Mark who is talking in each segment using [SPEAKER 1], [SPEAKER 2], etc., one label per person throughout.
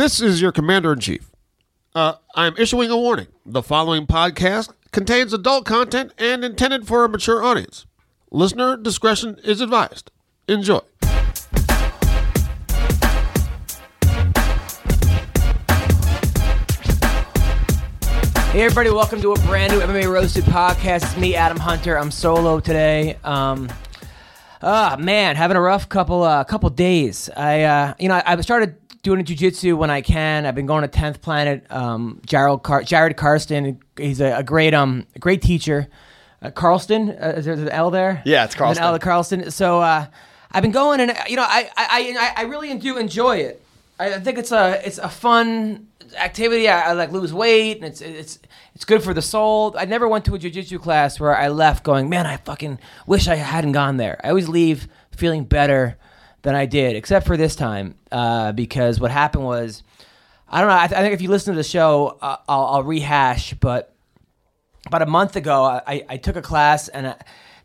[SPEAKER 1] This is your commander in chief. Uh, I'm issuing a warning. The following podcast contains adult content and intended for a mature audience. Listener discretion is advised. Enjoy.
[SPEAKER 2] Hey everybody, welcome to a brand new MMA Roasted podcast. It's me, Adam Hunter. I'm solo today. Um, ah man, having a rough couple uh, couple days. I uh, you know I, I started doing a jujitsu when I can. I've been going to Tenth Planet. Um, Jared Car- Jared Karsten, he's a, a great um a great teacher. Uh, Carlston, uh, is there an L there?
[SPEAKER 3] Yeah, it's
[SPEAKER 2] There's
[SPEAKER 3] Carlston.
[SPEAKER 2] An L to Carlston. So uh, I've been going, and you know I I, I, I really do enjoy it. I I think it's a it's a fun activity. I, I like lose weight, and it's it's it's good for the soul. I never went to a jujitsu class where I left going, man, I fucking wish I hadn't gone there. I always leave feeling better than I did, except for this time, uh, because what happened was, I don't know. I, th- I think if you listen to the show, uh, I'll, I'll rehash, but about a month ago, I, I took a class and I,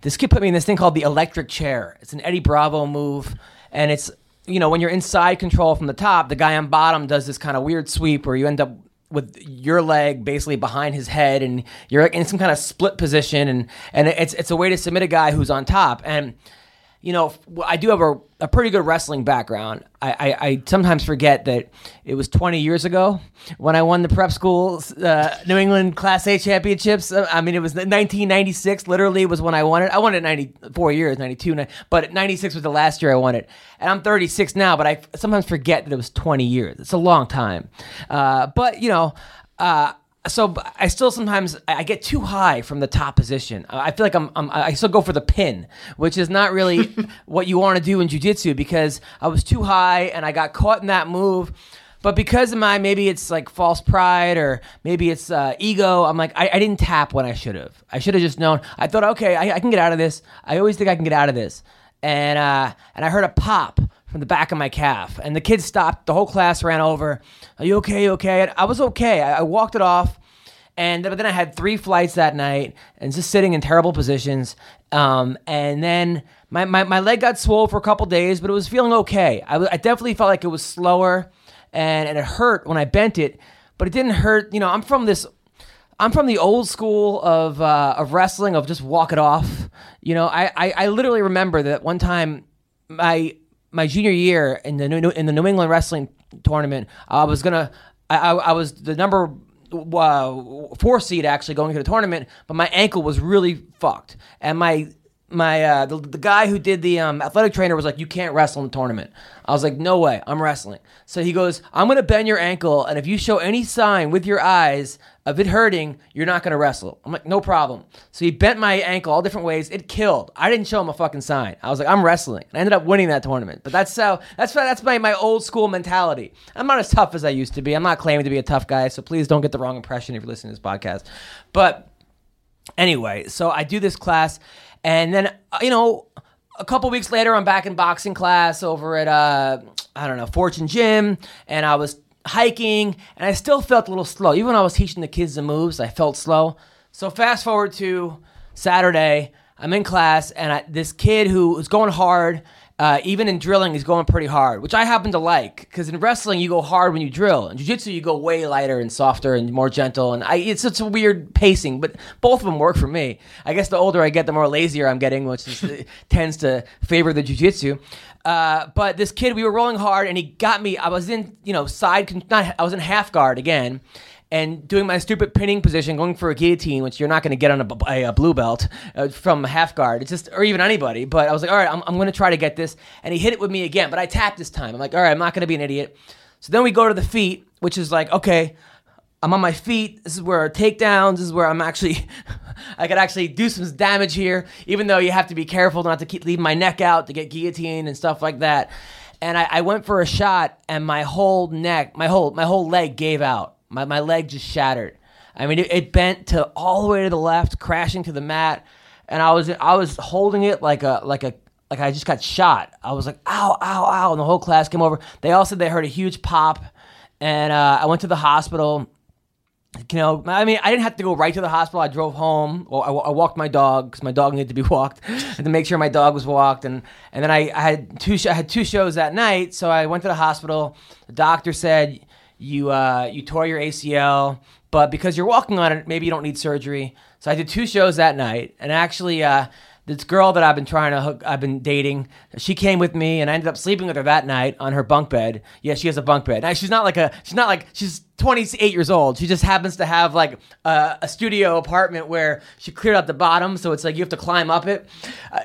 [SPEAKER 2] this kid put me in this thing called the electric chair. It's an Eddie Bravo move, and it's you know when you're inside control from the top, the guy on bottom does this kind of weird sweep where you end up with your leg basically behind his head, and you're in some kind of split position, and and it's it's a way to submit a guy who's on top and you know, I do have a, a pretty good wrestling background. I, I, I, sometimes forget that it was 20 years ago when I won the prep school uh, New England Class A championships. Uh, I mean, it was 1996, literally, was when I won it. I won it 94 years, 92, but 96 was the last year I won it. And I'm 36 now, but I sometimes forget that it was 20 years. It's a long time. Uh, but, you know, uh, so I still sometimes I get too high from the top position. I feel like I'm, I'm I still go for the pin, which is not really what you want to do in jujitsu because I was too high and I got caught in that move. But because of my maybe it's like false pride or maybe it's uh, ego, I'm like I, I didn't tap when I should have. I should have just known. I thought okay, I, I can get out of this. I always think I can get out of this, and uh, and I heard a pop from the back of my calf. And the kids stopped. The whole class ran over. Are you okay? Okay? I was okay. I, I walked it off. And but then I had three flights that night and just sitting in terrible positions. Um, and then my, my, my leg got swollen for a couple days, but it was feeling okay. I, I definitely felt like it was slower and, and it hurt when I bent it, but it didn't hurt. You know, I'm from this I'm from the old school of uh, of wrestling of just walk it off. You know, I, I, I literally remember that one time my my junior year in the New, in the New England wrestling tournament, I was gonna I, I, I was the number uh, four seed actually going to the tournament, but my ankle was really fucked, and my my uh, the, the guy who did the um, athletic trainer was like, "You can't wrestle in the tournament." I was like, "No way, I'm wrestling." So he goes, "I'm gonna bend your ankle, and if you show any sign with your eyes of it hurting, you're not gonna wrestle." I'm like, "No problem." So he bent my ankle all different ways. It killed. I didn't show him a fucking sign. I was like, "I'm wrestling," and I ended up winning that tournament. But that's how that's that's my my old school mentality. I'm not as tough as I used to be. I'm not claiming to be a tough guy, so please don't get the wrong impression if you're listening to this podcast. But anyway, so I do this class, and then uh, you know, a couple weeks later, I'm back in boxing class over at uh, I don't know Fortune Gym, and I was hiking, and I still felt a little slow. Even when I was teaching the kids the moves, I felt slow. So fast forward to Saturday, I'm in class, and I, this kid who was going hard. Uh, even in drilling, he's going pretty hard, which I happen to like because in wrestling you go hard when you drill. In jiu-jitsu, you go way lighter and softer and more gentle. And I, it's it's a weird pacing, but both of them work for me. I guess the older I get, the more lazier I'm getting, which is, tends to favor the jiu-jitsu. Uh, but this kid, we were rolling hard, and he got me. I was in you know side, not I was in half guard again and doing my stupid pinning position, going for a guillotine, which you're not going to get on a, a, blue belt uh, from half guard. It's just, or even anybody. But I was like, all right, I'm, I'm going to try to get this. And he hit it with me again, but I tapped this time. I'm like, all right, I'm not going to be an idiot. So then we go to the feet, which is like, okay, I'm on my feet. This is where takedowns. This is where I'm actually, I could actually do some damage here, even though you have to be careful not to keep leave my neck out to get guillotined and stuff like that. And I, I went for a shot, and my whole neck, my whole my whole leg gave out. My, my leg just shattered. I mean, it, it, bent to all the way to the left, crashing to the mat, and I was I was holding it like a like a like I just got shot. I was like, ow, ow, ow, and the whole class came over. They all said they heard a huge pop, and uh, I went to the hospital. You know, I mean, I didn't have to go right to the hospital. I drove home. Well, I, I walked my dog because my dog needed to be walked, and to make sure my dog was walked. And and then I, I had two sh- I had two shows that night, so I went to the hospital. The doctor said you uh, you tore your ACL, but because you're walking on it, maybe you don't need surgery. So I did two shows that night, and actually, uh, this girl that I've been trying to hook, I've been dating, she came with me, and I ended up sleeping with her that night on her bunk bed. Yeah, she has a bunk bed. Now, she's not like a, she's not like she's 28 years old. She just happens to have like a, a studio apartment where she cleared out the bottom, so it's like you have to climb up it. Uh,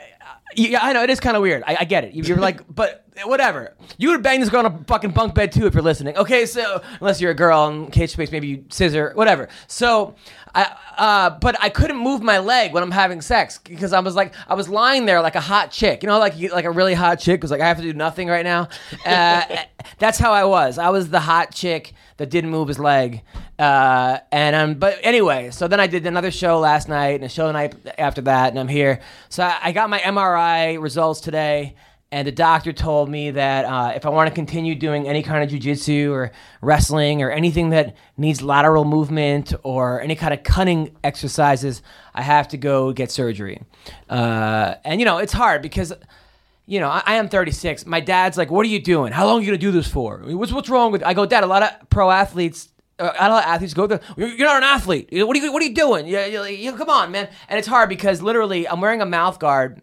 [SPEAKER 2] yeah, I know it is kind of weird. I, I get it. You- You're like, but whatever. You would bang this girl on a fucking bunk bed too if you're listening. Okay, so unless you're a girl in cage space, maybe you scissor, whatever. So, I, uh, but I couldn't move my leg when I'm having sex because I was like, I was lying there like a hot chick. You know, like like a really hot chick was like, I have to do nothing right now. Uh, that's how I was. I was the hot chick that didn't move his leg. Uh, and um, but anyway, so then I did another show last night and a show night after that, and I'm here. So I, I got my MRI results today, and the doctor told me that uh, if I want to continue doing any kind of jujitsu or wrestling or anything that needs lateral movement or any kind of cutting exercises, I have to go get surgery. Uh, and you know, it's hard because you know, I, I am 36. My dad's like, "What are you doing? How long are you gonna do this for? What's what's wrong with?" I go, "Dad, a lot of pro athletes." Uh, a lot of athletes go there. You're you're not an athlete. What are you? What are you doing? Yeah, you, yeah, come on, man. And it's hard because literally, I'm wearing a mouth guard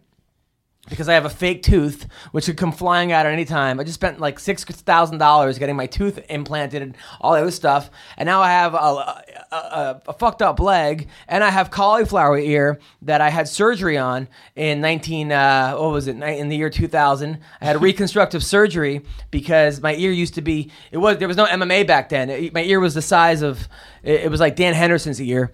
[SPEAKER 2] because I have a fake tooth, which could come flying out at any time. I just spent like six thousand dollars getting my tooth implanted and all that other stuff, and now I have a, a, a, a fucked up leg, and I have cauliflower ear that I had surgery on in nineteen. Uh, what was it? In the year two thousand, I had reconstructive surgery because my ear used to be. It was there was no MMA back then. It- my ear was the size of. It, it was like Dan Henderson's ear.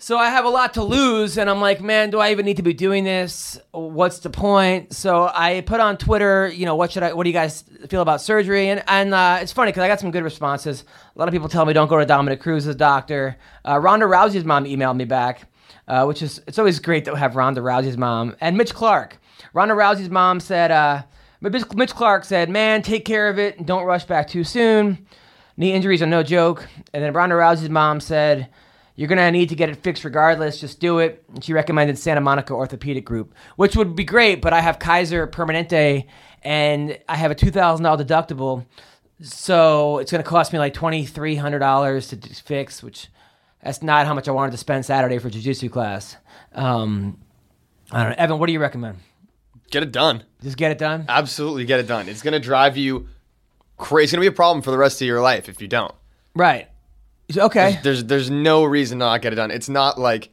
[SPEAKER 2] So I have a lot to lose, and I'm like, man, do I even need to be doing this? What's the point? So I put on Twitter, you know, what should I? What do you guys feel about surgery? And and uh, it's funny because I got some good responses. A lot of people tell me don't go to Dominick Cruz's doctor. Uh, Ronda Rousey's mom emailed me back, uh, which is it's always great to have Ronda Rousey's mom and Mitch Clark. Ronda Rousey's mom said, uh, Mitch Mitch Clark said, man, take care of it and don't rush back too soon. Knee injuries are no joke. And then Ronda Rousey's mom said, You're going to need to get it fixed regardless. Just do it. And she recommended Santa Monica Orthopedic Group, which would be great, but I have Kaiser Permanente and I have a $2,000 deductible. So it's going to cost me like $2,300 to fix, which that's not how much I wanted to spend Saturday for jiu-jitsu class. Um, I don't know. Evan, what do you recommend?
[SPEAKER 3] Get it done.
[SPEAKER 2] Just get it done?
[SPEAKER 3] Absolutely get it done. It's gonna drive you crazy. It's gonna be a problem for the rest of your life if you don't.
[SPEAKER 2] Right. Okay.
[SPEAKER 3] There's there's no reason to not get it done. It's not like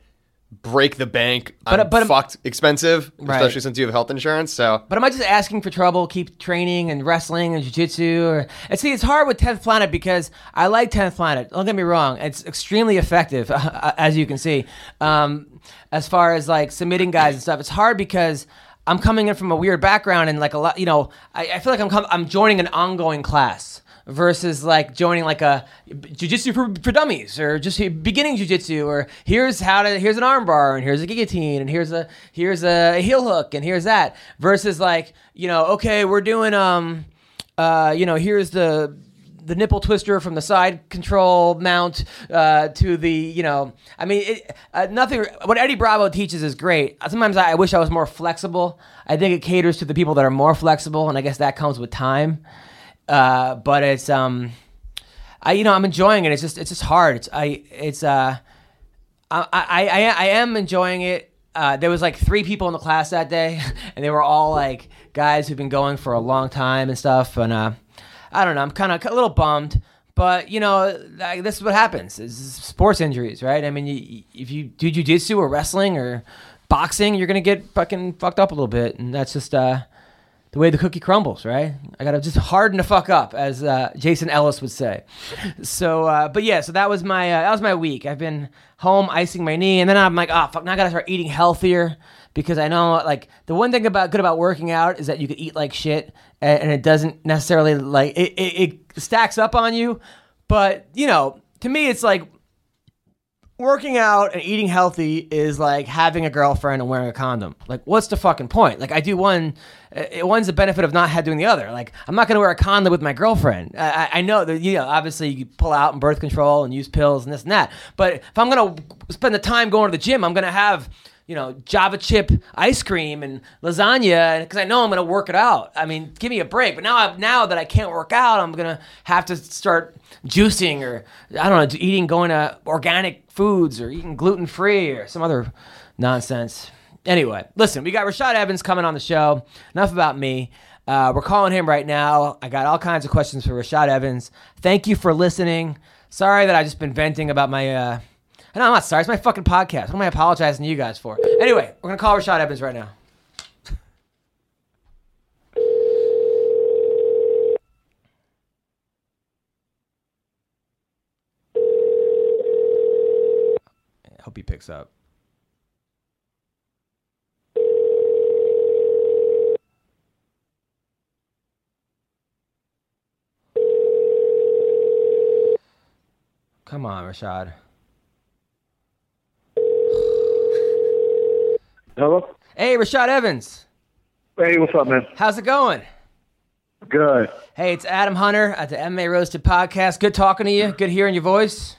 [SPEAKER 3] break the bank.
[SPEAKER 2] But-
[SPEAKER 3] I'm
[SPEAKER 2] but-
[SPEAKER 3] fucked expensive,
[SPEAKER 2] Right.
[SPEAKER 3] especially since you have health insurance. So
[SPEAKER 2] But am I just asking for trouble? Keep training and wrestling and jiu-jitsu, or and see, it's hard with Tenth Planet because I like Tenth Planet. Don't get me wrong; it's extremely effective, as you can see. Um, as far as like submitting guys and stuff, it's hard because I'm coming in from a weird background and like a lot, you know, I, I feel like I'm com- I'm joining an ongoing class versus like joining like a jujitsu for, for dummies or just beginning jujitsu or here's how to here's an armbar and here's a guillotine and here's a here's a heel hook and here's that versus like you know okay we're doing um uh you know here's the the nipple twister from the side control mount uh, to the you know I mean it, uh, nothing what Eddie Bravo teaches is great. Sometimes I, I wish I was more flexible. I think it caters to the people that are more flexible and I guess that comes with time uh, but it's um, I you know I'm enjoying it. It's just it's just hard. It's I it's uh, I I I, I am enjoying it. Uh, there was like three people in the class that day, and they were all like guys who've been going for a long time and stuff. And uh, I don't know. I'm kind of a little bummed. But you know, this is what happens: is sports injuries, right? I mean, you, if you do jujitsu or wrestling or boxing, you're gonna get fucking fucked up a little bit, and that's just uh, the way the cookie crumbles, right? I gotta just harden the fuck up, as uh, Jason Ellis would say. So, uh, but yeah, so that was my uh, that was my week. I've been home icing my knee, and then I'm like, oh fuck, now I gotta start eating healthier because I know like the one thing about good about working out is that you can eat like shit, and, and it doesn't necessarily like it, it, it stacks up on you. But you know, to me, it's like working out and eating healthy is like having a girlfriend and wearing a condom. Like, what's the fucking point? Like, I do one, uh, one's the benefit of not doing the other. Like, I'm not gonna wear a condom with my girlfriend. I- I know that you know, obviously, you pull out and birth control and use pills and this and that. But if I'm gonna spend the time going to the gym, I'm gonna have you know, Java chip ice cream and lasagna because I know I'm going to work it out. I mean, give me a break. But now, I, now that I can't work out, I'm going to have to start juicing or I don't know, eating, going to organic foods or eating gluten free or some other nonsense. Anyway, listen, we got Rashad Evans coming on the show. Enough about me. Uh, we're calling him right now. I got all kinds of questions for Rashad Evans. Thank you for listening. Sorry that I've just been venting about my. Uh, no, I'm not sorry. It's my fucking podcast. What am I apologizing to you guys for? Anyway, we're gonna call Rashad Evans right now. I hope he picks up. Come on, Rashad.
[SPEAKER 4] Hello?
[SPEAKER 2] Hey, Rashad Evans.
[SPEAKER 4] Hey, what's up, man?
[SPEAKER 2] How's it going?
[SPEAKER 4] Good.
[SPEAKER 2] Hey, it's Adam Hunter at the MMA Roasted Podcast. Good talking to you. Good hearing your voice.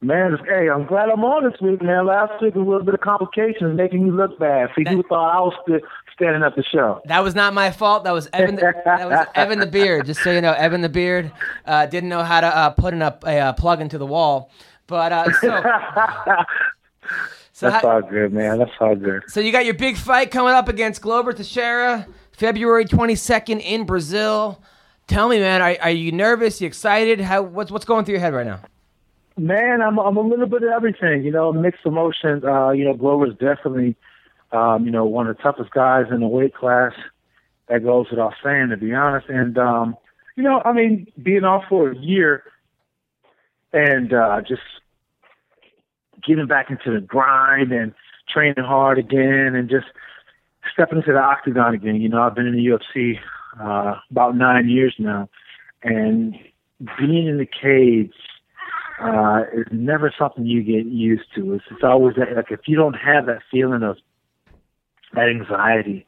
[SPEAKER 4] Man, hey, I'm glad I'm on this week, man. Last week was a little bit of complications making you look bad. See, you thought I was st- standing up the show.
[SPEAKER 2] That was not my fault. That was Evan. The, that was Evan the Beard. Just so you know, Evan the Beard uh, didn't know how to uh, put in a, a, uh plug into the wall. But uh, so, so,
[SPEAKER 4] That's
[SPEAKER 2] how-
[SPEAKER 4] all good, man. That's all good.
[SPEAKER 2] so you got your big fight coming up against Glover Teixeira, February 22nd in Brazil. Tell me, man, are, are you nervous? You excited? How what's what's going through your head right now?
[SPEAKER 4] Man, I'm I'm a little bit of everything, you know, mixed emotions. Uh, you know, Glover's definitely um, you know, one of the toughest guys in the weight class. That goes without saying, to be honest. And um, you know, I mean, being off for a year and uh just getting back into the grind and training hard again and just stepping into the octagon again. You know, I've been in the UFC uh about nine years now and being in the cage uh, is never something you get used to. It's, it's always that, like if you don't have that feeling of that anxiety,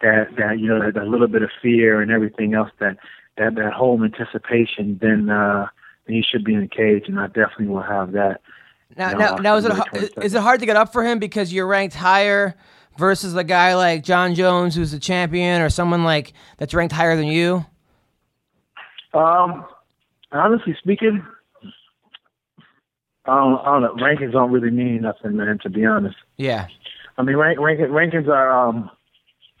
[SPEAKER 4] that that you know that, that little bit of fear and everything else that that that whole anticipation, then uh, then you should be in the cage, and I definitely will have that.
[SPEAKER 2] Now,
[SPEAKER 4] No,
[SPEAKER 2] now, now is it is it hard to get up for him because you're ranked higher versus a guy like Jon Jones who's the champion or someone like that's ranked higher than you?
[SPEAKER 4] Um, honestly speaking, I don't, I don't know. Rankings don't really mean nothing, man. To be honest.
[SPEAKER 2] Yeah.
[SPEAKER 4] I mean, rank, rank, rankings are, um,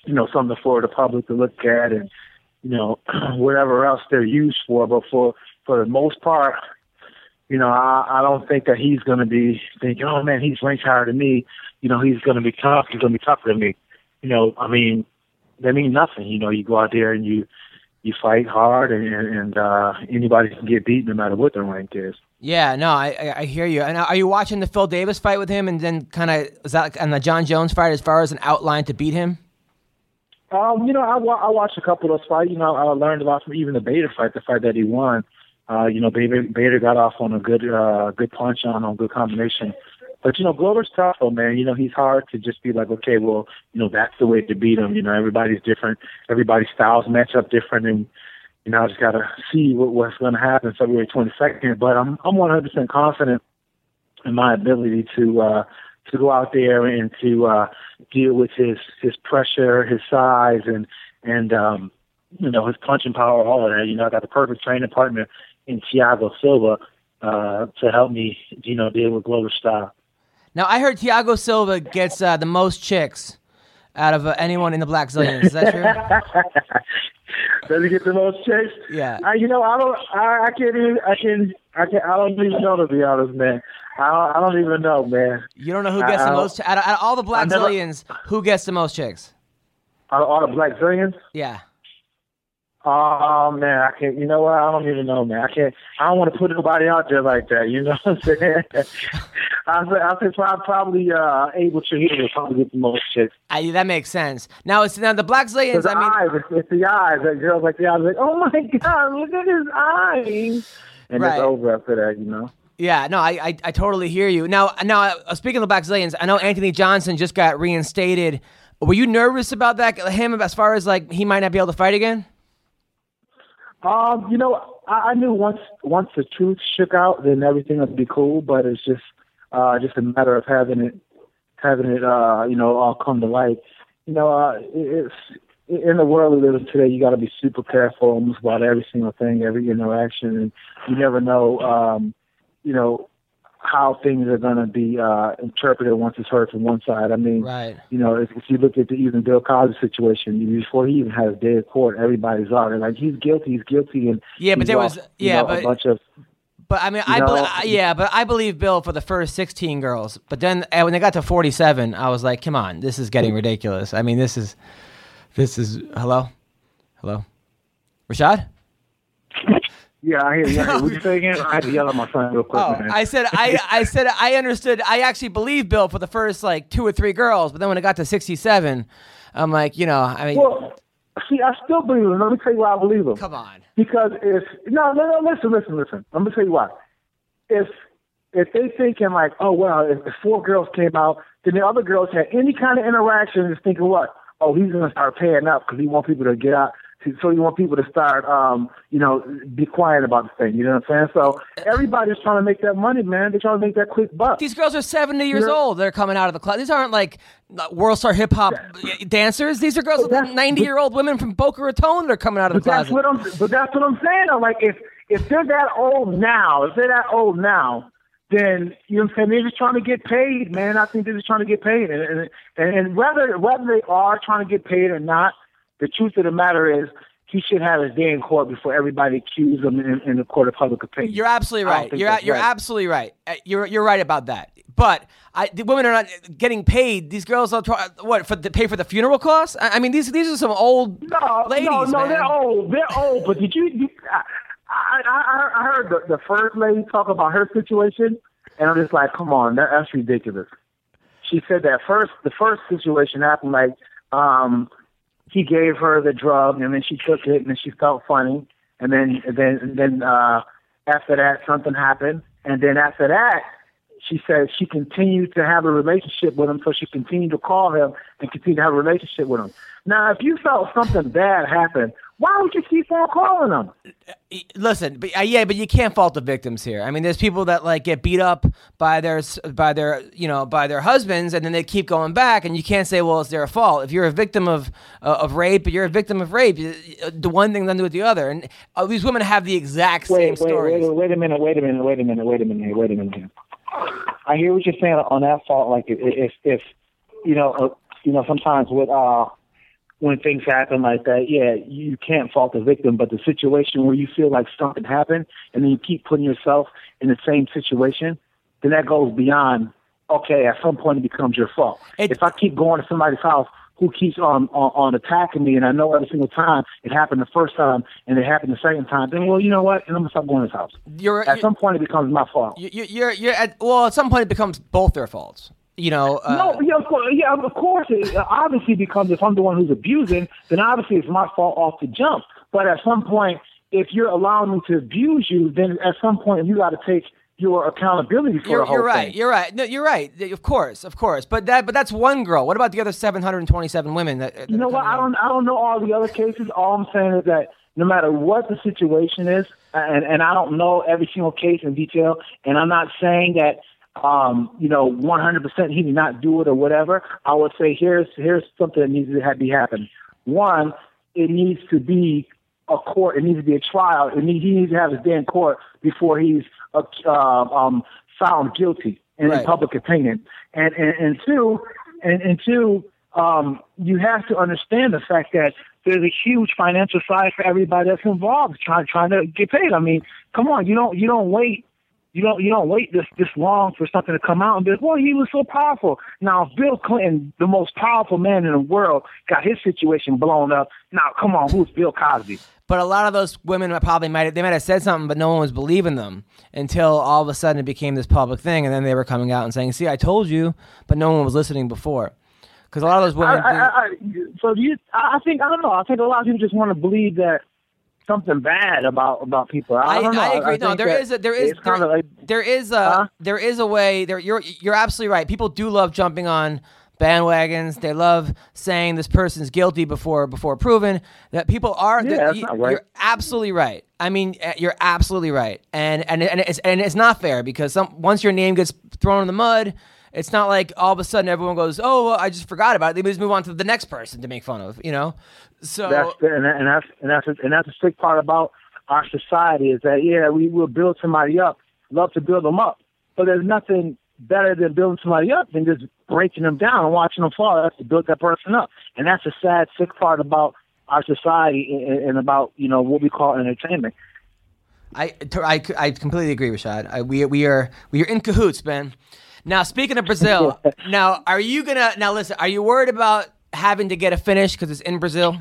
[SPEAKER 4] you know, something for the public to look at, and you know, whatever else they're used for. But for for the most part, you know, I, I don't think that he's going to be thinking, oh man, he's ranked higher than me. You know, he's going to be tough. He's going to be tougher than me. You know, I mean, they mean nothing. You know, you go out there and you you fight hard, and and, uh, anybody can get beat no matter what their rank is.
[SPEAKER 2] Yeah, no, I, I hear you. And are you watching the Phil Davis fight with him, and then kind of is that and the Jon Jones fight as far as an outline to beat him?
[SPEAKER 4] Um, you know, I, wa- I watched a couple of those fights. You know, I learned a lot from even the Bader fight, the fight that he won. Uh, you know, Bader, Bader got off on a good, uh, good punch on, a good combination. But you know, Glover's tough, though, man. You know, he's hard to just be like, okay, well, you know, that's the way to beat him. You know, everybody's different, everybody's styles match up different, and you know, I just gotta see what, what's to happen February 22nd. But I'm, I'm 100% confident in my ability to, uh, to go out there and to uh, deal with his his pressure, his size, and and um, you know his punching power, all of that. You know, I got the perfect training partner in Thiago Silva uh, to help me, you know, deal with Glover's style.
[SPEAKER 2] Now I heard Thiago Silva gets uh, the most chicks out of uh, anyone in the Blackzilians. Is that true?
[SPEAKER 4] Does he get the most chase?
[SPEAKER 2] Yeah.
[SPEAKER 4] I, you know, I don't. I, I can't even. I can. I can. I don't even know to be honest, man. I don't, I don't even know, man.
[SPEAKER 2] You don't know who gets the
[SPEAKER 4] I- I-
[SPEAKER 2] most out of, out of all the Black
[SPEAKER 4] never-
[SPEAKER 2] Zillions. Who gets the most chicks?
[SPEAKER 4] Out of all the Blackzilians.
[SPEAKER 2] Yeah.
[SPEAKER 4] Oh man, I can't. You know what? I don't even know, man. I can't. I don't want to put nobody out there like that. You know what I'm saying? I think I think prob- probably uh, able to hear will probably get the most chicks.
[SPEAKER 2] I, that makes sense. Now it's now the
[SPEAKER 4] Blackzilians.
[SPEAKER 2] I mean,
[SPEAKER 4] eyes, it's, it's the eyes. That girls like the eyes, like, oh my god, look at his eyes, and
[SPEAKER 2] Right.
[SPEAKER 4] it's over after that. You know.
[SPEAKER 2] Yeah, no, I, I, I totally hear you. Now, now, uh, speaking of the Blackzilians, I know Anthony Johnson just got reinstated. Were you nervous about that? Him, as far as like he might not be able to fight again?
[SPEAKER 4] Um, you know, I, I knew once once the truth shook out, then everything would be cool. But it's just uh, just a matter of having it having it, uh, you know, all come to light. You know, uh, it's in the world we live in today. You got to be super careful almost about every single thing, every interaction, and you never know, um, you know, how things are going to be uh, interpreted once it's heard from one side. I mean,
[SPEAKER 2] Right.
[SPEAKER 4] you know, if, if you look at the even Bill Cosby situation, before he even had a day of court, everybody's out and like he's guilty, he's guilty, and
[SPEAKER 2] Yeah, but there was-
[SPEAKER 4] lost, you
[SPEAKER 2] yeah,
[SPEAKER 4] know,
[SPEAKER 2] but-
[SPEAKER 4] a bunch of
[SPEAKER 2] But I mean, I
[SPEAKER 4] know,
[SPEAKER 2] bel yeah, but I believe Bill for the first 16 girls. But then uh, when they got to 47, I was like, come on, this is getting ridiculous. I mean, this is, this is, hello? Hello? Rashad?
[SPEAKER 4] Yeah. I hear you. What you say again? I had to yell at my son real quick,
[SPEAKER 2] Oh,
[SPEAKER 4] man.
[SPEAKER 2] I said, I, I said, I understood. I actually believed Bill for the first like two or three girls. But then when it got to 67, I'm like, you know, I mean,
[SPEAKER 4] well, see, I still believe him. Let me tell you why I believe him.
[SPEAKER 2] come on.
[SPEAKER 4] Because if no, no, no, listen, listen, listen. Let me tell you why. If if they thinking like, oh well, if, four girls came out, then the other girls had any kind of interaction, just thinking what? Oh, he's gonna start paying up because he wants people to get out. So you want people to start, um, you know, be quiet about the thing. You know what I'm saying? So everybody's trying to make that money, man. They're trying to make that quick buck.
[SPEAKER 2] These girls are 70 years
[SPEAKER 4] Yeah.
[SPEAKER 2] old. They're coming out of the club. These aren't like world star hip hop dancers. These are girls,
[SPEAKER 4] But
[SPEAKER 2] 90 year old women from Boca Raton that are coming out of the
[SPEAKER 4] But that's what I'm. But that's what I'm saying. though. Like if if they're that old now, if they're that old now, then you know what I'm saying. They're just trying to get paid, man. I think they're just trying to get paid, and, and, and whether whether they are trying to get paid or not, the truth of the matter is. He should have his day in court before everybody accuses him in, in the court of public opinion.
[SPEAKER 2] You're absolutely right. You're
[SPEAKER 4] that's
[SPEAKER 2] you're
[SPEAKER 4] right.
[SPEAKER 2] absolutely right. Uh, You're you're right about that. But I, the women are not getting paid. These girls are try, what for to pay for the funeral costs. I, I mean, these these are some old
[SPEAKER 4] No,
[SPEAKER 2] ladies,
[SPEAKER 4] no, no,
[SPEAKER 2] man.
[SPEAKER 4] they're old. They're old. But did you? I, I, I I heard the, the first lady talk about her situation, and I'm just like, come on, that, that's ridiculous. She said that first, the first situation happened like, um, he gave her the drug, and then she took it, and then she felt funny, and then, and then, and then uh, after that, something happened, and then after that, she said she continued to have a relationship with him, so she continued to call him and continue to have a relationship with him. Now, if you felt something bad happened, why would you keep on calling them?
[SPEAKER 2] Listen, but, uh, yeah, but you can't fault the victims here. I mean, there's people that like get beat up by their by their you know by their husbands, and then they keep going back, and you can't say, well, it's their fault. If you're a victim of uh, of rape, but you're a victim of rape. Uh, The one thing doesn't do with the other, and uh, these women have the exact same
[SPEAKER 4] Wait, wait,
[SPEAKER 2] stories.
[SPEAKER 4] wait, wait a minute, wait a minute, wait a minute, wait a minute, wait a minute. I hear what you're saying on that fault. Like if, if, if you know, uh, you know, sometimes with uh, when things happen like that, yeah, you can't fault the victim, but the situation where you feel like something happened and then you keep putting yourself in the same situation, then that goes beyond. Okay, at some point it becomes your fault.
[SPEAKER 2] It-
[SPEAKER 4] if I keep going to somebody's house who keeps on, on on attacking me, and I know every single time it happened the first time and it happened the second time, then well, you know what? And I'm gonna stop going to his house.
[SPEAKER 2] You're,
[SPEAKER 4] At
[SPEAKER 2] you're,
[SPEAKER 4] some point, it becomes my fault.
[SPEAKER 2] you- you- you're, you're at, well, at some point it becomes both their faults. You know, uh,
[SPEAKER 4] no, yeah, of course, yeah, of course. It obviously becomes if I'm the one who's abusing, then obviously it's my fault off the jump. But at some point, if you're allowing me to abuse you, then at some point you got to take your accountability for
[SPEAKER 2] You're,
[SPEAKER 4] the whole
[SPEAKER 2] you're right.
[SPEAKER 4] thing.
[SPEAKER 2] You're right. No, you're right. Of course, of course. But that, but that's one girl. What about the other 727 women? That, that
[SPEAKER 4] You know what? I don't. I don't know all the other cases. All I'm saying is that no matter what the situation is, and and I don't know every single case in detail, and I'm not saying that um, you know 100% he did not do it or whatever. I would say here's here's something that needs to be happening. One, it needs to be a court. It needs to be a trial. It need, he needs to have his day in court before he's uh, uh, um, found guilty in
[SPEAKER 2] Right.
[SPEAKER 4] public opinion. And and, and two, and, and two, um, you have to understand the fact that there's a huge financial side for everybody that's involved trying trying to get paid. I mean, come on, you don't you don't wait you don't you don't wait this this long for something to come out and be like, well, he was so powerful. Now, if Bill Clinton, the most powerful man in the world, got his situation blown up, now come on, who's Bill Cosby?
[SPEAKER 2] But a lot of those women probably might have, they might have said something, but no one was believing them until all of a sudden it became this public thing, and then they were coming out and saying, "See, I told you," but no one was listening before. Because a lot of those women,
[SPEAKER 4] I, I, so you, I I think I don't know. I think a lot of people just want to believe that something bad about about people. I,
[SPEAKER 2] I,
[SPEAKER 4] don't know.
[SPEAKER 2] I agree. no,
[SPEAKER 4] think
[SPEAKER 2] there is a there is there,
[SPEAKER 4] like,
[SPEAKER 2] there is a
[SPEAKER 4] Huh?
[SPEAKER 2] there is a way. There you're you're absolutely right. People do love jumping on bandwagons. They love saying this person's guilty before before proven. That people are.
[SPEAKER 4] Yeah, that's
[SPEAKER 2] you,
[SPEAKER 4] not right.
[SPEAKER 2] You're absolutely right. I mean, uh, you're absolutely right. And and and it's and it's not fair because some once your name gets thrown in the mud. It's not like all of a sudden everyone goes, "Oh, well, I just forgot about it." They just move on to the next person to make fun of. You know, so
[SPEAKER 4] That's the, and, that- and that's and that's and that's the sick part about our society is that yeah we will build somebody up, love to build them up, but there's nothing better than building somebody up than just breaking them down and watching them fall. That's to build that person up, and that's the sad, sick part about our society and, and about you know what we call entertainment.
[SPEAKER 2] I, I, I completely agree, Rashad. I, we we are we are in cahoots, man. Now speaking of Brazil, now are you gonna now listen? Are you worried about having to get a finish because it's in Brazil?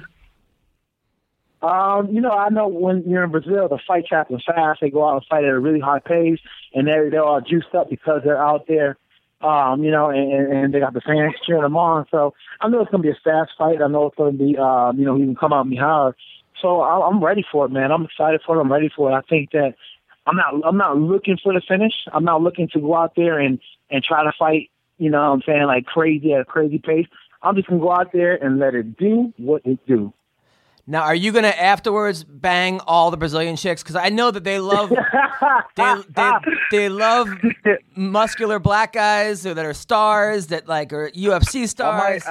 [SPEAKER 4] Um, you know, I know when you're in Brazil, the fights happen fast. They go out and fight at a really high pace, and they're they're all juiced up because they're out there. Um, you know, and, and they got the fans cheering them on. So I know it's gonna be a fast fight. I know it's gonna be, um, you know, he can come out be hard. So I, I'm ready for it, man. I'm excited for it. I'm ready for it. I think that I'm not I'm not looking for the finish. I'm not looking to go out there and and try to fight. You know, what I'm saying like crazy at a crazy pace. I'm just gonna go out there and let it do what it do.
[SPEAKER 2] Now, are you gonna afterwards bang all the Brazilian chicks? Because I know that they love they, they they love muscular black guys that are stars that like are UFC
[SPEAKER 4] I might,
[SPEAKER 2] stars.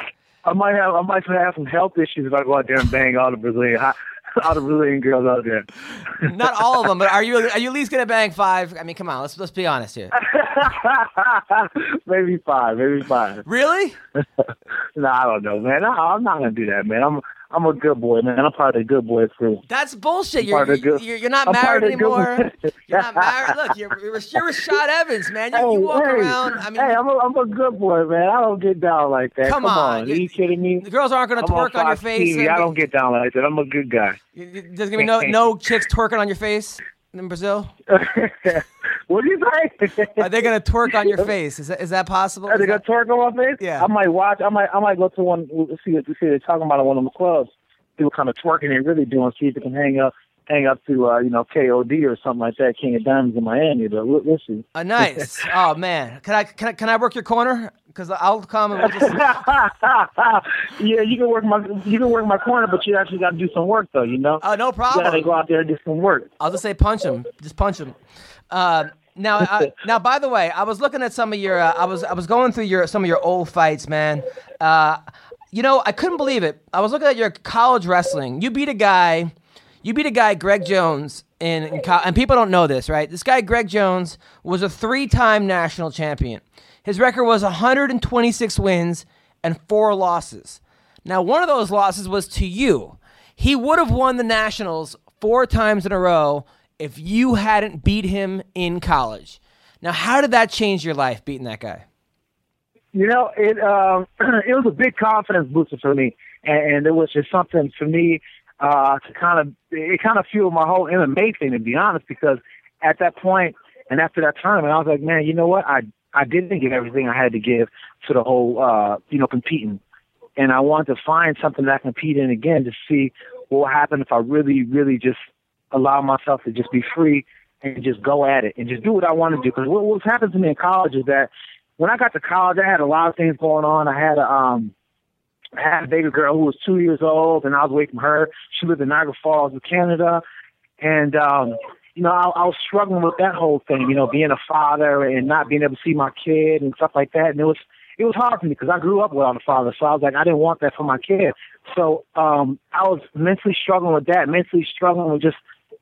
[SPEAKER 4] I might have I might have some health issues if I go out there and bang all the Brazilian all the Brazilian girls out there.
[SPEAKER 2] Not all of them, but are you are you at least gonna bang five? I mean, come on, let's let's be honest here.
[SPEAKER 4] maybe five, maybe five.
[SPEAKER 2] Really?
[SPEAKER 4] No, I don't know, man. No, I'm not gonna do that, man. I'm I'm a good boy, man. I'm part of the good boy crew.
[SPEAKER 2] That's bullshit. You're,
[SPEAKER 4] of good-
[SPEAKER 2] you're, you're not
[SPEAKER 4] I'm
[SPEAKER 2] married anymore. You're not married. Look, you're, you're, you're Rashad Evans, man. You,
[SPEAKER 4] Hey,
[SPEAKER 2] you walk
[SPEAKER 4] hey,
[SPEAKER 2] around. I mean,
[SPEAKER 4] hey, I'm a, I'm a good boy, man. I don't get down like that.
[SPEAKER 2] Come
[SPEAKER 4] Come,
[SPEAKER 2] on.
[SPEAKER 4] on,
[SPEAKER 2] You-
[SPEAKER 4] Are you kidding me?
[SPEAKER 2] the girls aren't going
[SPEAKER 4] I'm
[SPEAKER 2] to twerk on your face.
[SPEAKER 4] TV. I don't get down like that. I'm a good guy.
[SPEAKER 2] There's to be no, no chicks twerking on your face in Brazil.
[SPEAKER 4] what do you say?
[SPEAKER 2] Are they going to twerk on your face? Is that, is that possible?
[SPEAKER 4] Are they gonna twerk on my face?
[SPEAKER 2] Yeah.
[SPEAKER 4] I might watch. I might. I might go to one. See what see they're talking about at one of the clubs. See what kind of twerking they're really doing. See if they can hang up, hang up to uh, you know KOD or something like that. King of Diamonds in Miami. But we'll, we'll see.
[SPEAKER 2] Uh, nice. Oh man, can I can I, can I work your corner? Because I'll come and we'll just.
[SPEAKER 4] yeah, you can work my you can work my corner, but you actually got to do some work though. You know.
[SPEAKER 2] Oh, no problem.
[SPEAKER 4] You got to go out there and do some work.
[SPEAKER 2] I'll just say punch him. Just punch him. Uh, now, I, now, by the way, I was looking at some of your. Uh, I was I was going through your some of your old fights, man. Uh, you know, I couldn't believe it. I was looking at your college wrestling. You beat a guy. You beat a guy, Greg Jones, in, in co- and people don't know this, right? This guy, Greg Jones, was a three-time national champion. His record was 126 wins and four losses. Now, one of those losses was to you. He would have won the nationals four times in a row if you hadn't beat him in college. Now, how did that change your life, beating that guy?
[SPEAKER 4] You know, it um, it was a big confidence booster for me, and, and it was just something for me uh, to kind of it kind of fueled my whole MMA thing, to be honest. Because at that point and after that tournament, I was like, man, you know what? I I didn't give everything I had to give to the whole uh, you know competing, and I wanted to find something that I compete in again to see what would happen if I really, really just allow myself to just be free and just go at it and just do what I want to do. Because what, what's happened to me in college is that when I got to college, I had a lot of things going on. I had a um, had a baby girl who was two years old, and I was away from her. She lived in Niagara Falls, Canada, and um, you know, I, I was struggling with that whole thing. You know, being a father and not being able to see my kid and stuff like that. And it was it was hard for me because I grew up without a father, so I was like, I didn't want that for my kid. So um, I was mentally struggling with that, mentally struggling with just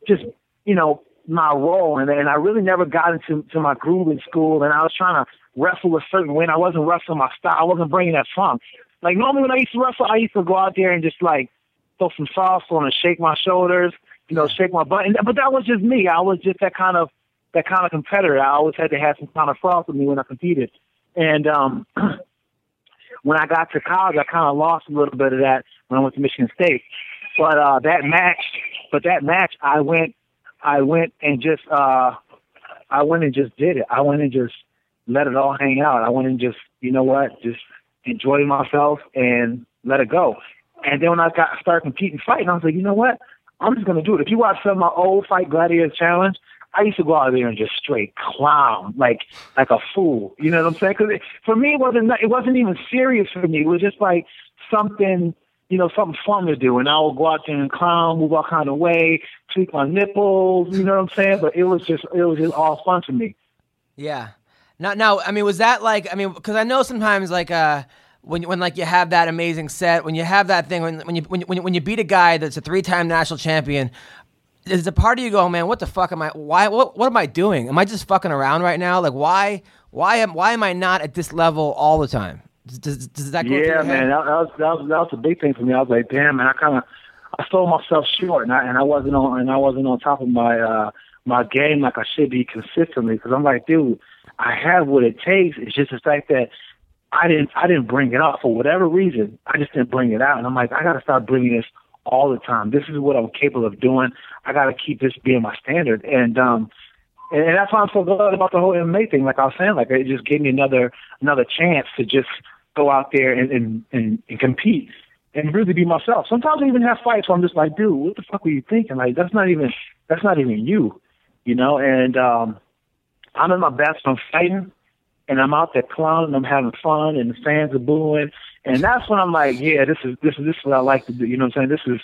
[SPEAKER 4] just you know my role, and and I really never got into to my groove in school, and I was trying to wrestle a certain way, and I wasn't wrestling my style. I wasn't bringing that funk. Like normally when I used to wrestle, I used to go out there and just like throw some sauce on and shake my shoulders, you know, shake my butt. And, but that was just me. I was just that kind of that kind of competitor. I always had to have some kind of froth with me when I competed. And um when I got to college, I kind of lost a little bit of that when I went to Michigan State. But uh that match, but that match, I went, I went and just, uh I went and just did it. I went and just let it all hang out. I went and just, you know what, just enjoyed myself and let it go. And then when I got started competing, fighting, I was like, you know what, I'm just gonna do it. If you watch some of my old Fight Gladiator Challenge, I used to go out there and just straight clown, like like a fool. You know what I'm saying? Because for me, it wasn't it wasn't even serious for me. It was just like something, you know, something fun to do. And I would go out there and clown, move all kind of way, tweak my nipples. You know what I'm saying? But it was just it was just all fun to me.
[SPEAKER 2] Yeah. Now, now, I mean, was that like? I mean, because I know sometimes like uh, when when like you have that amazing set, when you have that thing, when when you when you, when you beat a guy that's a three-time national champion, is a part of you go, man, what the fuck am I? Why? What? What am I doing? Am I just fucking around right now? Like, why? Why am Why am I not at this level all the time? Does, does, that go
[SPEAKER 4] Yeah, man, that, that was that was that was a big thing for me. I was like, damn, man, I kind of I sold myself short, and I and I wasn't on and I wasn't on top of my uh my game like I should be consistently. Because I'm like, dude, I have what it takes. It's just the fact that I didn't I didn't bring it out for whatever reason. I just didn't bring it out, and I'm like, I got to start bringing this all the time. This is what I'm capable of doing. I got to keep this being my standard, and um. And, and that's why I'm so glad about the whole MMA thing. Like I was saying, like it just gave me another another chance to just go out there and and, and, and compete and really be myself. Sometimes I even have fights where I'm just like, dude, what the fuck were you thinking? Like that's not even that's not even you, you know. And um, I'm in my best I'm fighting, and I'm out there clowning, I'm having fun, and the fans are booing, and that's when I'm like, yeah, this is this is this is what I like to do. You know what I'm saying? This is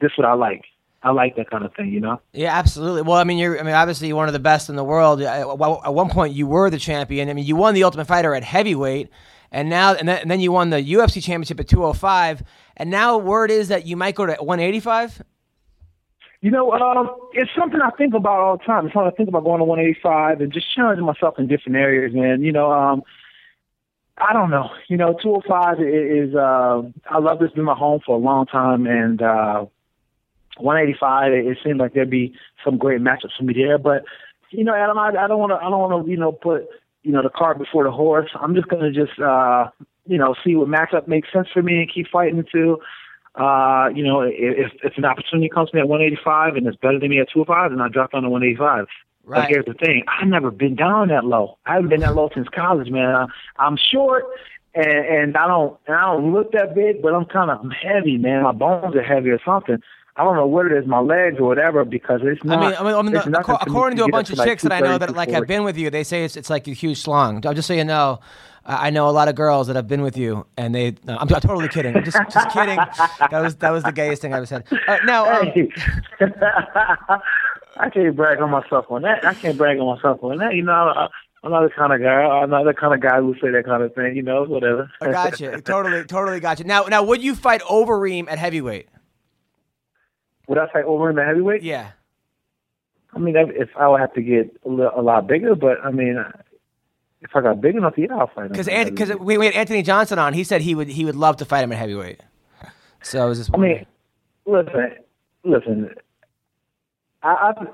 [SPEAKER 4] this is what I like. I like that kind of thing, you know.
[SPEAKER 2] Yeah, absolutely. Well, I mean, you're. I mean, obviously, you're one of the best in the world. At one point, you were the champion. I mean, you won the Ultimate Fighter at heavyweight, and now, and then you won the UFC championship at 205. And now, word is that you might go to 185.
[SPEAKER 4] You know, um, it's something I think about all the time. It's something I think about going to 185 and just challenging myself in different areas, man. You know, um, I don't know. You know, 205 is, uh, I love this been my home for a long time, and uh, 185, it, it seemed like there'd be some great matchups for me there. But, you know, Adam, I, I don't want to, I don't want to, you know, put, you know, the cart before the horse. I'm just to just, uh, you know, see what matchup makes sense for me and keep fighting until, uh, you know, if, if an opportunity comes to me at 185 and it's better than me at 205, then I drop down to 185. But
[SPEAKER 2] Right.
[SPEAKER 4] here's the thing: I've never been down that low. I haven't been that low since college, man. I, I'm short, and, and I don't, and I don't look that big, but I'm kind of heavy, man. My bones are heavy or something. I don't know what it is, my legs or whatever, because it's
[SPEAKER 2] I
[SPEAKER 4] not.
[SPEAKER 2] mean, I mean, I mean
[SPEAKER 4] it's
[SPEAKER 2] the,
[SPEAKER 4] nothing
[SPEAKER 2] acco-
[SPEAKER 4] for me
[SPEAKER 2] according to a bunch of
[SPEAKER 4] like
[SPEAKER 2] chicks that I know that like have been with you, they say it's it's like a huge slong. Just so you know, I know a lot of girls that have been with you, and they. No, I'm, I'm totally kidding. I'm just just kidding. That was that was the gayest thing I ever said. Uh, now, um,
[SPEAKER 4] Hey. I can't brag on myself on that. I can't brag on myself on that. You know, I, I'm not the kind of guy. I'm not the kind of guy who say that kind of thing. You know, whatever.
[SPEAKER 2] I got you. Totally, totally got you. Now, now, would you fight Overeem at heavyweight?
[SPEAKER 4] Would I fight over in the heavyweight?
[SPEAKER 2] Yeah.
[SPEAKER 4] I mean, if if I would have to get a, a lot bigger, but I mean, if I got big enough, yeah, I'll fight him.
[SPEAKER 2] Because because we, we had Anthony Johnson on, he said he would he would love to fight him at heavyweight. So I was just.
[SPEAKER 4] I mean, listen, listen. I, I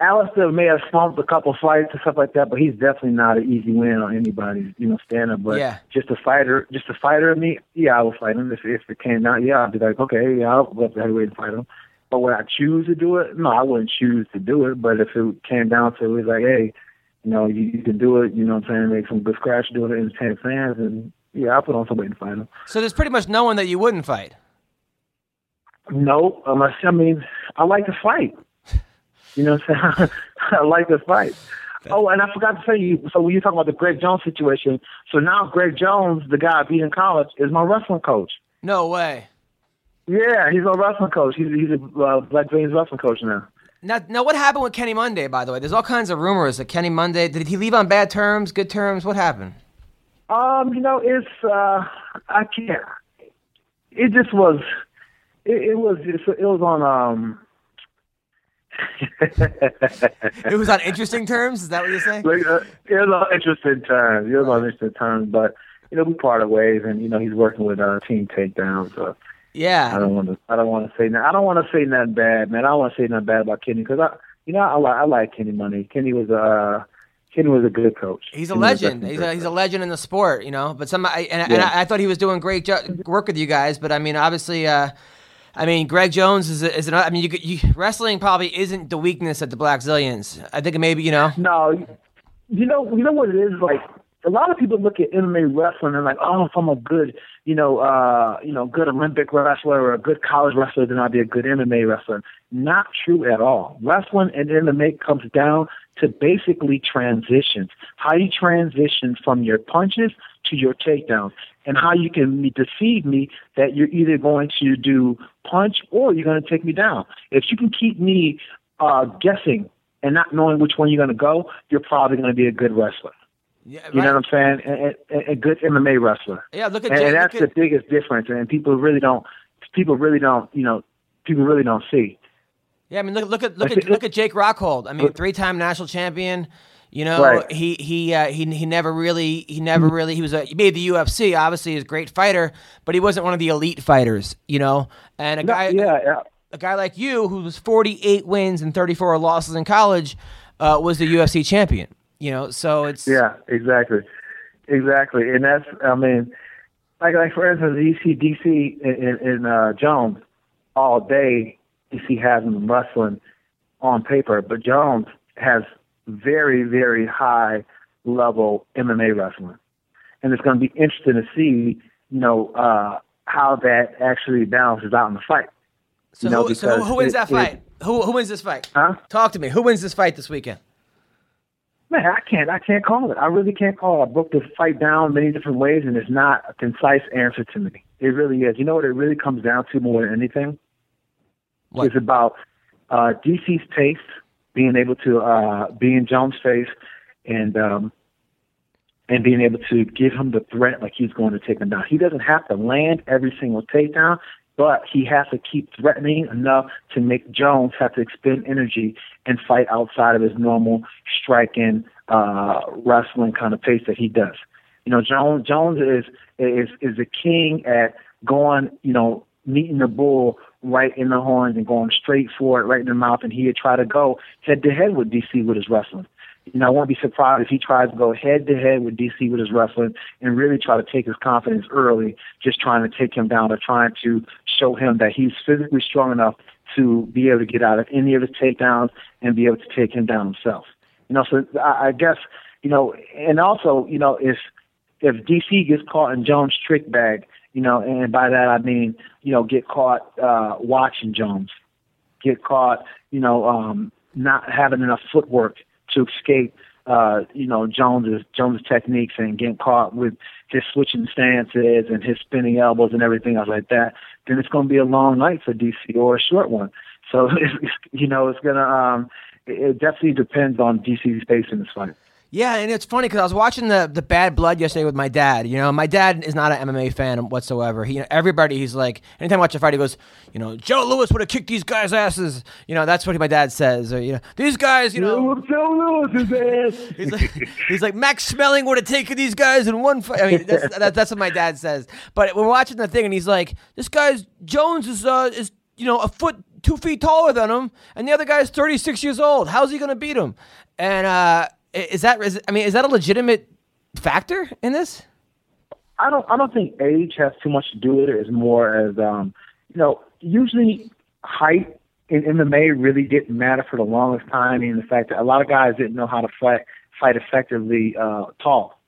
[SPEAKER 4] Alistair may have slumped a couple fights and stuff like that, but he's definitely not an easy win on anybody's, you know, stand up. But
[SPEAKER 2] Yeah.
[SPEAKER 4] just a fighter, just a fighter of me, yeah, I would fight him. If if it came down, yeah, I'd be like, okay, yeah, I'll go up to heavyweight and fight him. But would I choose to do it? No, I wouldn't choose to do it. But if it came down to it, was like, hey, you know, you, you can do it. You know what I'm saying? Make some good scratch, do it, entertain fans, and yeah, I'll put on somebody to fight him.
[SPEAKER 2] so there's pretty much no one that you wouldn't fight.
[SPEAKER 4] No, unless I mean I like to fight. You know what I'm saying? I like to fight. Oh, and I forgot to tell you. So when you talking about the Greg Jones situation, so now Greg Jones, the guy I beat in college, is my wrestling coach.
[SPEAKER 2] No way.
[SPEAKER 4] Yeah, he's a wrestling coach. He's he's a uh, Black James wrestling coach now.
[SPEAKER 2] Now, now, what happened with Kenny Monday? By the way, there's all kinds of rumors that Kenny Monday did he leave on bad terms, good terms? What happened?
[SPEAKER 4] Um, you know, it's uh, I can't. It just was. It, it was. It was on. Um.
[SPEAKER 2] It was on interesting terms. Is that what you're saying?
[SPEAKER 4] Like, uh, it was on interesting terms. It was on interesting terms, but you know, we parted ways, and you know, he's working with uh, Team Takedown. So I don't want to. I don't want to say. I don't want to say nothing bad, man. I don't want to say nothing bad about Kenny because I, you know, I like I like Kenny Monday. Kenny was uh Kenny was a good coach.
[SPEAKER 2] He's a
[SPEAKER 4] Kenny
[SPEAKER 2] legend.
[SPEAKER 4] definitely
[SPEAKER 2] He's a, he's a legend in the sport, you know. But some, I, and, and I, I thought he was doing great jo- work with you guys. But I mean, obviously, uh, I mean, Greg Jones is a, is an. I mean, you, you wrestling probably isn't the weakness of the Blackzilians. I think maybe you know.
[SPEAKER 4] No, you know, you know what it is like. A lot of people look at MMA wrestling and like, oh, if I'm a good, you know, uh, you know, good Olympic wrestler or a good college wrestler, then I'll be a good MMA wrestler. Not true at all. Wrestling and MMA comes down to basically transitions. How you transition from your punches to your takedowns, and how you can deceive me that you're either going to do punch or you're going to take me down. If you can keep me uh, guessing and not knowing which one you're going to go, you're probably going to be a good wrestler.
[SPEAKER 2] Yeah,
[SPEAKER 4] You
[SPEAKER 2] right.
[SPEAKER 4] know what I'm saying? A, a, a good MMA wrestler.
[SPEAKER 2] Yeah, look at
[SPEAKER 4] and,
[SPEAKER 2] Jay-
[SPEAKER 4] and that's
[SPEAKER 2] at-
[SPEAKER 4] the biggest difference. And people really don't. People really don't. You know, people really don't see.
[SPEAKER 2] Yeah, I mean, look, look at look at look at Jake Rosholt. I mean, three-time national champion. You know,
[SPEAKER 4] Right.
[SPEAKER 2] he he uh, he he never really he never really he was a he made the UFC. Obviously, he's a great fighter, but he wasn't one of the elite fighters. You know, and a
[SPEAKER 4] No,
[SPEAKER 2] guy
[SPEAKER 4] yeah, yeah.
[SPEAKER 2] a guy like you who was 48 wins and 34 losses in college uh, was the UFC champion. You know, so it's
[SPEAKER 4] Yeah, exactly, exactly, and that's I mean, like like for instance, you see DC in, in, uh, Jones all day. You see has him wrestling on paper, but Jones has very very high level MMA wrestling, and it's going to be interesting to see you know uh, how that actually balances out in the fight.
[SPEAKER 2] so,
[SPEAKER 4] you know,
[SPEAKER 2] who, so who, who wins
[SPEAKER 4] it-
[SPEAKER 2] that
[SPEAKER 4] it-
[SPEAKER 2] fight? who who wins this fight?
[SPEAKER 4] Huh?
[SPEAKER 2] Talk to me. Who wins this fight this weekend?
[SPEAKER 4] Man, I can't. I can't call it. I really can't call it. I broke this fight down many different ways, and it's not a concise answer to me. It really is. You know what it really comes down to more than anything?
[SPEAKER 2] What?
[SPEAKER 4] It's about uh, DC's pace, being able to uh, be in Jones' face, and um, and being able to give him the threat like he's going to take him down. He doesn't have to land every single takedown, but he has to keep threatening enough to make Jones have to expend energy and fight outside of his normal striking, uh, wrestling kind of pace that he does. You know, Jones Jones is is is a king at going, you know, meeting the bull right in the horns and going straight for it, right in the mouth, and he'd try to go head to head with DC with his wrestling. You know, I won't be surprised if he tries to go head to head with DC with his wrestling and really try to take his confidence early, just trying to take him down or trying to show him that he's physically strong enough to be able to get out of any of his takedowns and be able to take him down himself. You know, so I, I guess, you know, and also, you know, if if DC gets caught in Jones' trick bag, you know, and by that I mean, you know, get caught uh, watching Jones, get caught, you know, um, not having enough footwork to escape, uh, you know, Jones's Jones' techniques and getting caught with his switching stances and his spinning elbows and everything else like that, then it's going to be a long night for DC or a short one. So, it's, you know, it's gonna. Um, it it definitely depends on DC's pace in this fight.
[SPEAKER 2] Yeah, and it's funny because I was watching the the Bad Blood yesterday with my dad. You know, my dad is not an MMA fan whatsoever. He, you know, everybody, he's like, anytime I watch a fight, he goes, you know, Joe Louis would have kicked these guys' asses. You know, that's what my dad says. Or you know, these guys, you know,
[SPEAKER 4] Joe Louis's ass.
[SPEAKER 2] he's like, he's like Max Schmeling would have taken these guys in one fight. I mean, that's, that, that's what my dad says. But we're watching the thing, and he's like, this guy's Jones is uh, is you know a foot two feet taller than him, and the other guy's thirty six years old. How's he gonna beat him? And uh, is that is, I mean, is that a legitimate factor in this?
[SPEAKER 4] I don't I don't think age has too much to do with it. It's more as um, you know, usually height in MMA really didn't matter for the longest time, and the fact that a lot of guys didn't know how to fight fight effectively uh, tall.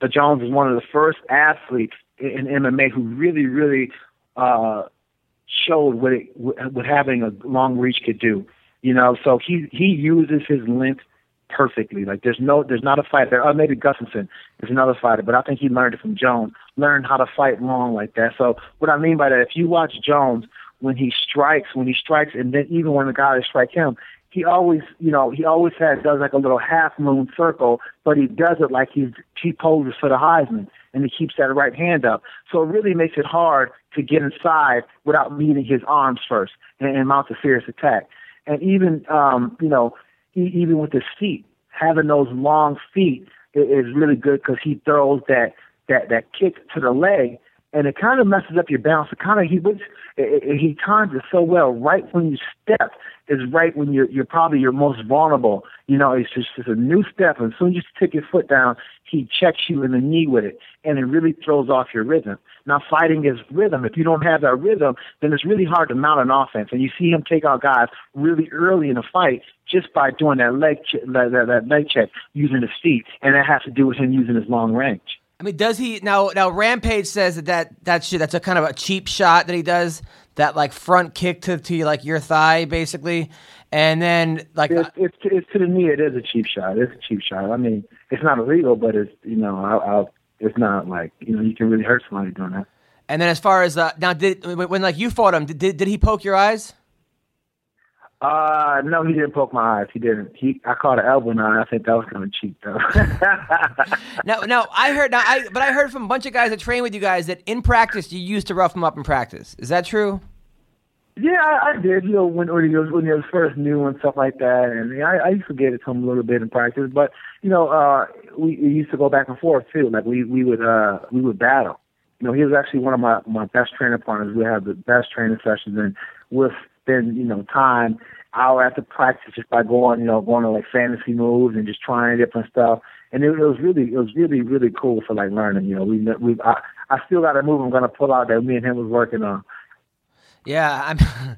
[SPEAKER 4] But Jones is one of the first athletes in, in MMA who really, really uh, showed what it what having a long reach could do. You know, so he he uses his length perfectly. Like there's no there's not a fighter. There uh, maybe Gustafsson is another fighter, but I think he learned it from Jones. Learned how to fight long like that. So what I mean by that, if you watch Jones when he strikes, when he strikes, and then even when the guys strike him, he always, you know, he always has does like a little half moon circle, but he does it like he's he poses for the Heisman, and he keeps that right hand up. So it really makes it hard to get inside without meeting his arms first and, and mount a serious attack. And even, um, you know, even with his feet, having those long feet is really good because he throws that that that kick to the leg, and it kind of messes up your balance. It kind of he was he times it so well. Right when you step is right when you're you're probably your most vulnerable. You know, it's just it's a new step, and as soon as you take your foot down, he checks you in the knee with it, and it really throws off your rhythm. Now, fighting is rhythm. If you don't have that rhythm, then it's really hard to mount an offense. And you see him take out guys really early in the fight just by doing that leg ch- that, that, that leg check using his feet, and that has to do with him using his long range.
[SPEAKER 2] I mean, does he now? Now Rampage says that that that shit, that's a kind of a cheap shot that he does. That like front kick to to like your thigh, basically, and then like
[SPEAKER 4] It's, it's, it's to the knee. It is a cheap shot. It's a cheap shot. I mean, it's not illegal, but it's you know, I, I, it's not like you know, you can really hurt somebody doing that.
[SPEAKER 2] and then as far as uh, now, did when, when like you fought him, did, did did he poke your eyes?
[SPEAKER 4] Uh, no, he didn't poke my eyes. He didn't. He, I caught an elbow nine. I think that was kind of cheap, though.
[SPEAKER 2] no, no, I heard, now I, but I heard from a bunch of guys that train with you guys that in practice you used to rough them up in practice. Is that true?
[SPEAKER 4] yeah, I, I did. You know, when when he was when he was first new and stuff like that, and yeah, I, I used to get it to him a little bit in practice. But you know, uh, we, we used to go back and forth too. Like we we would uh we would battle. You know, he was actually one of my my best training partners. We had the best training sessions, and we'll spend you know time hour after practice just by going you know going to like fantasy moves and just trying different stuff. And it, it was really it was really really cool for like learning. You know, we we I, I still got a move I'm gonna pull out that me and him was working on.
[SPEAKER 2] Yeah, I'm.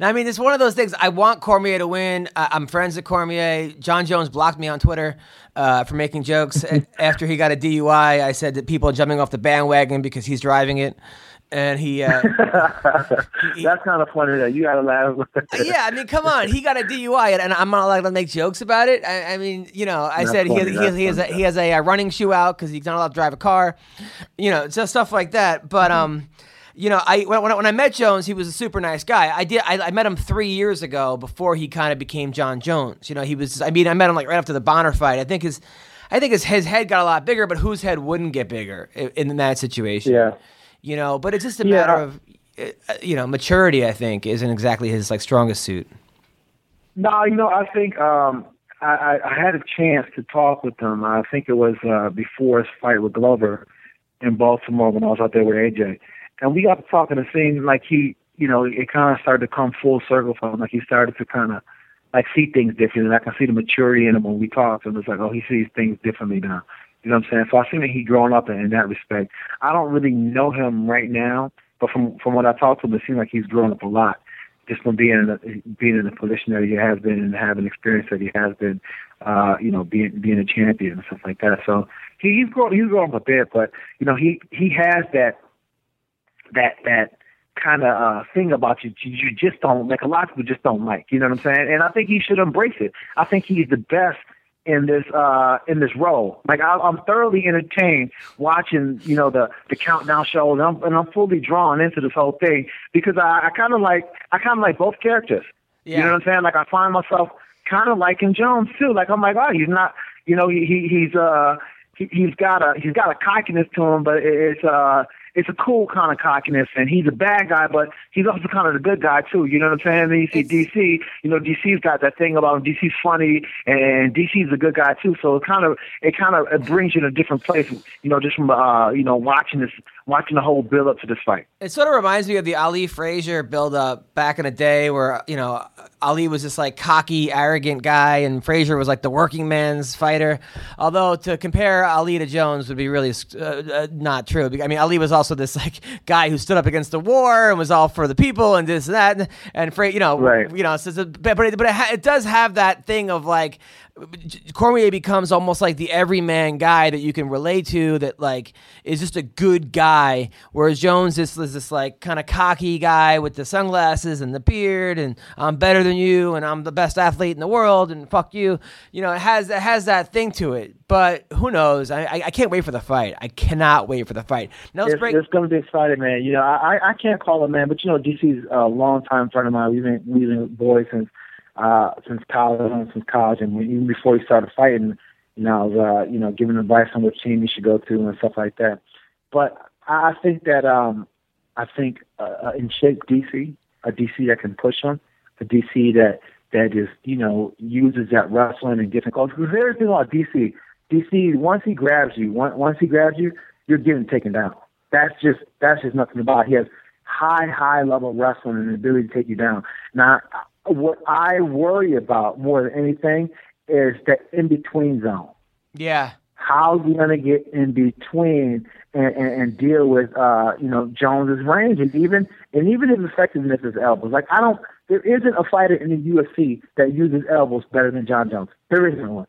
[SPEAKER 2] I mean, it's one of those things. I want Cormier to win. I, I'm friends with Cormier. Jon Jones blocked me on Twitter uh, for making jokes after he got a DUI. I said that people are jumping off the bandwagon because he's driving it, and he. Uh,
[SPEAKER 4] That's kind of funny that you gotta laugh.
[SPEAKER 2] yeah, I mean, come on, he got a DUI, and, and I'm not allowed to make jokes about it. I, I mean, you know, I
[SPEAKER 4] That's
[SPEAKER 2] said he, has,
[SPEAKER 4] funny,
[SPEAKER 2] he, has, he, has a, he has a, uh running shoe out because he's not allowed to drive a car, you know, just stuff like that. But um, you know, I when, when I- when I met Jones, he was a super nice guy. I did I, I met him three years ago before he kind of became Jon Jones. You know, he was. I mean, I met him like right after the Bonner fight. I think his. I think his, his head got a lot bigger, but whose head wouldn't get bigger in, in that situation?
[SPEAKER 4] Yeah.
[SPEAKER 2] You know, but it's just a
[SPEAKER 4] Yeah.
[SPEAKER 2] matter of, uh, you know, maturity. I think isn't exactly his like strongest suit.
[SPEAKER 4] No, you know, I think um, I, I, I had a chance to talk with him. I think it was uh, before his fight with Glover in Baltimore when I was out there with AJ, and we got to talking. It seemed like he, you know, it kind of started to come full circle for him. Like he started to kind of like see things differently. And I can see the maturity in him when we talked. And it's like, oh, he sees things differently now. You know what I'm saying? So I think that he grown up in, in that respect. I don't really know him right now, but from from what I talked to him, it seems like he's grown up a lot just from being in a, being in the position that he has been and having experience that he has been, uh, you know, being being a champion and stuff like that. So he, he's grown he's grown up a bit, but you know he he has that that that kind of uh, thing about you you just don't like a lot of people just don't like. You know what I'm saying? And I think he should embrace it. I think he's the best in this uh in this role. Like I, I'm thoroughly entertained watching you know the the countdown show, and I'm and I'm fully drawn into this whole thing because I, I kind of like I kind of like both characters.
[SPEAKER 2] Yeah.
[SPEAKER 4] You know what I'm saying? Like I find myself kind of liking Jones too. Like I'm like, oh, he's not. You know, he, he he's uh he, he's got a he's got a cockiness to him, but it's uh it's a cool kind of cockiness, and he's a bad guy, but he's also kind of a good guy too. You know what I'm saying? Then you see
[SPEAKER 2] It's-
[SPEAKER 4] DC. You know, DC's got that thing about him. DC's funny, and DC's a good guy too. So it kind of it kind of it brings you to a different place. You know, just from uh you know watching this watching the whole build up to this fight.
[SPEAKER 2] It sort of reminds me of the Ali Frazier build up back in the day where, you know, Ali was this like cocky, arrogant guy and Frazier was like the working man's fighter. Although to compare Ali to Jones would be really uh, uh, not true. I mean, Ali was also this like guy who stood up against the war and was all for the people and this and that. And, Fra- you know,
[SPEAKER 4] Right.
[SPEAKER 2] you know, so, but, it, but it, ha- it does have that thing of like, Cormier becomes almost like the everyman guy that you can relate to that like is just a good guy whereas Jones is, is this like kind of cocky guy with the sunglasses and the beard and I'm better than you and I'm the best athlete in the world and fuck you you know it has it has that thing to it but who knows I, I, I can't wait for the fight I cannot wait for the fight now let's
[SPEAKER 4] It's,
[SPEAKER 2] break
[SPEAKER 4] it's going to be exciting, man. You know, I I can't call him man, but you know, DC's a long time friend of mine. We've been we've been boys since uh since college, since college, and even before he started fighting, you know, I was uh you know giving advice on which team he should go to and stuff like that. But I think that um I think uh, in shape DC, a DC that can push him, a DC that that is you know uses that wrestling and different culture. Because everything about DC, DC once he grabs you, once once he grabs you, you're getting taken down. That's just that's just nothing about. It. He has high high level wrestling and the ability to take you down. Now, what I worry about more than anything is the in between zone
[SPEAKER 2] yeah
[SPEAKER 4] how's he going to get in between and, and, and deal with uh you know Jones's range and even and even his effectiveness as elbows. Like I don't there isn't a fighter in the UFC that uses elbows better than Jon Jones. There isn't one.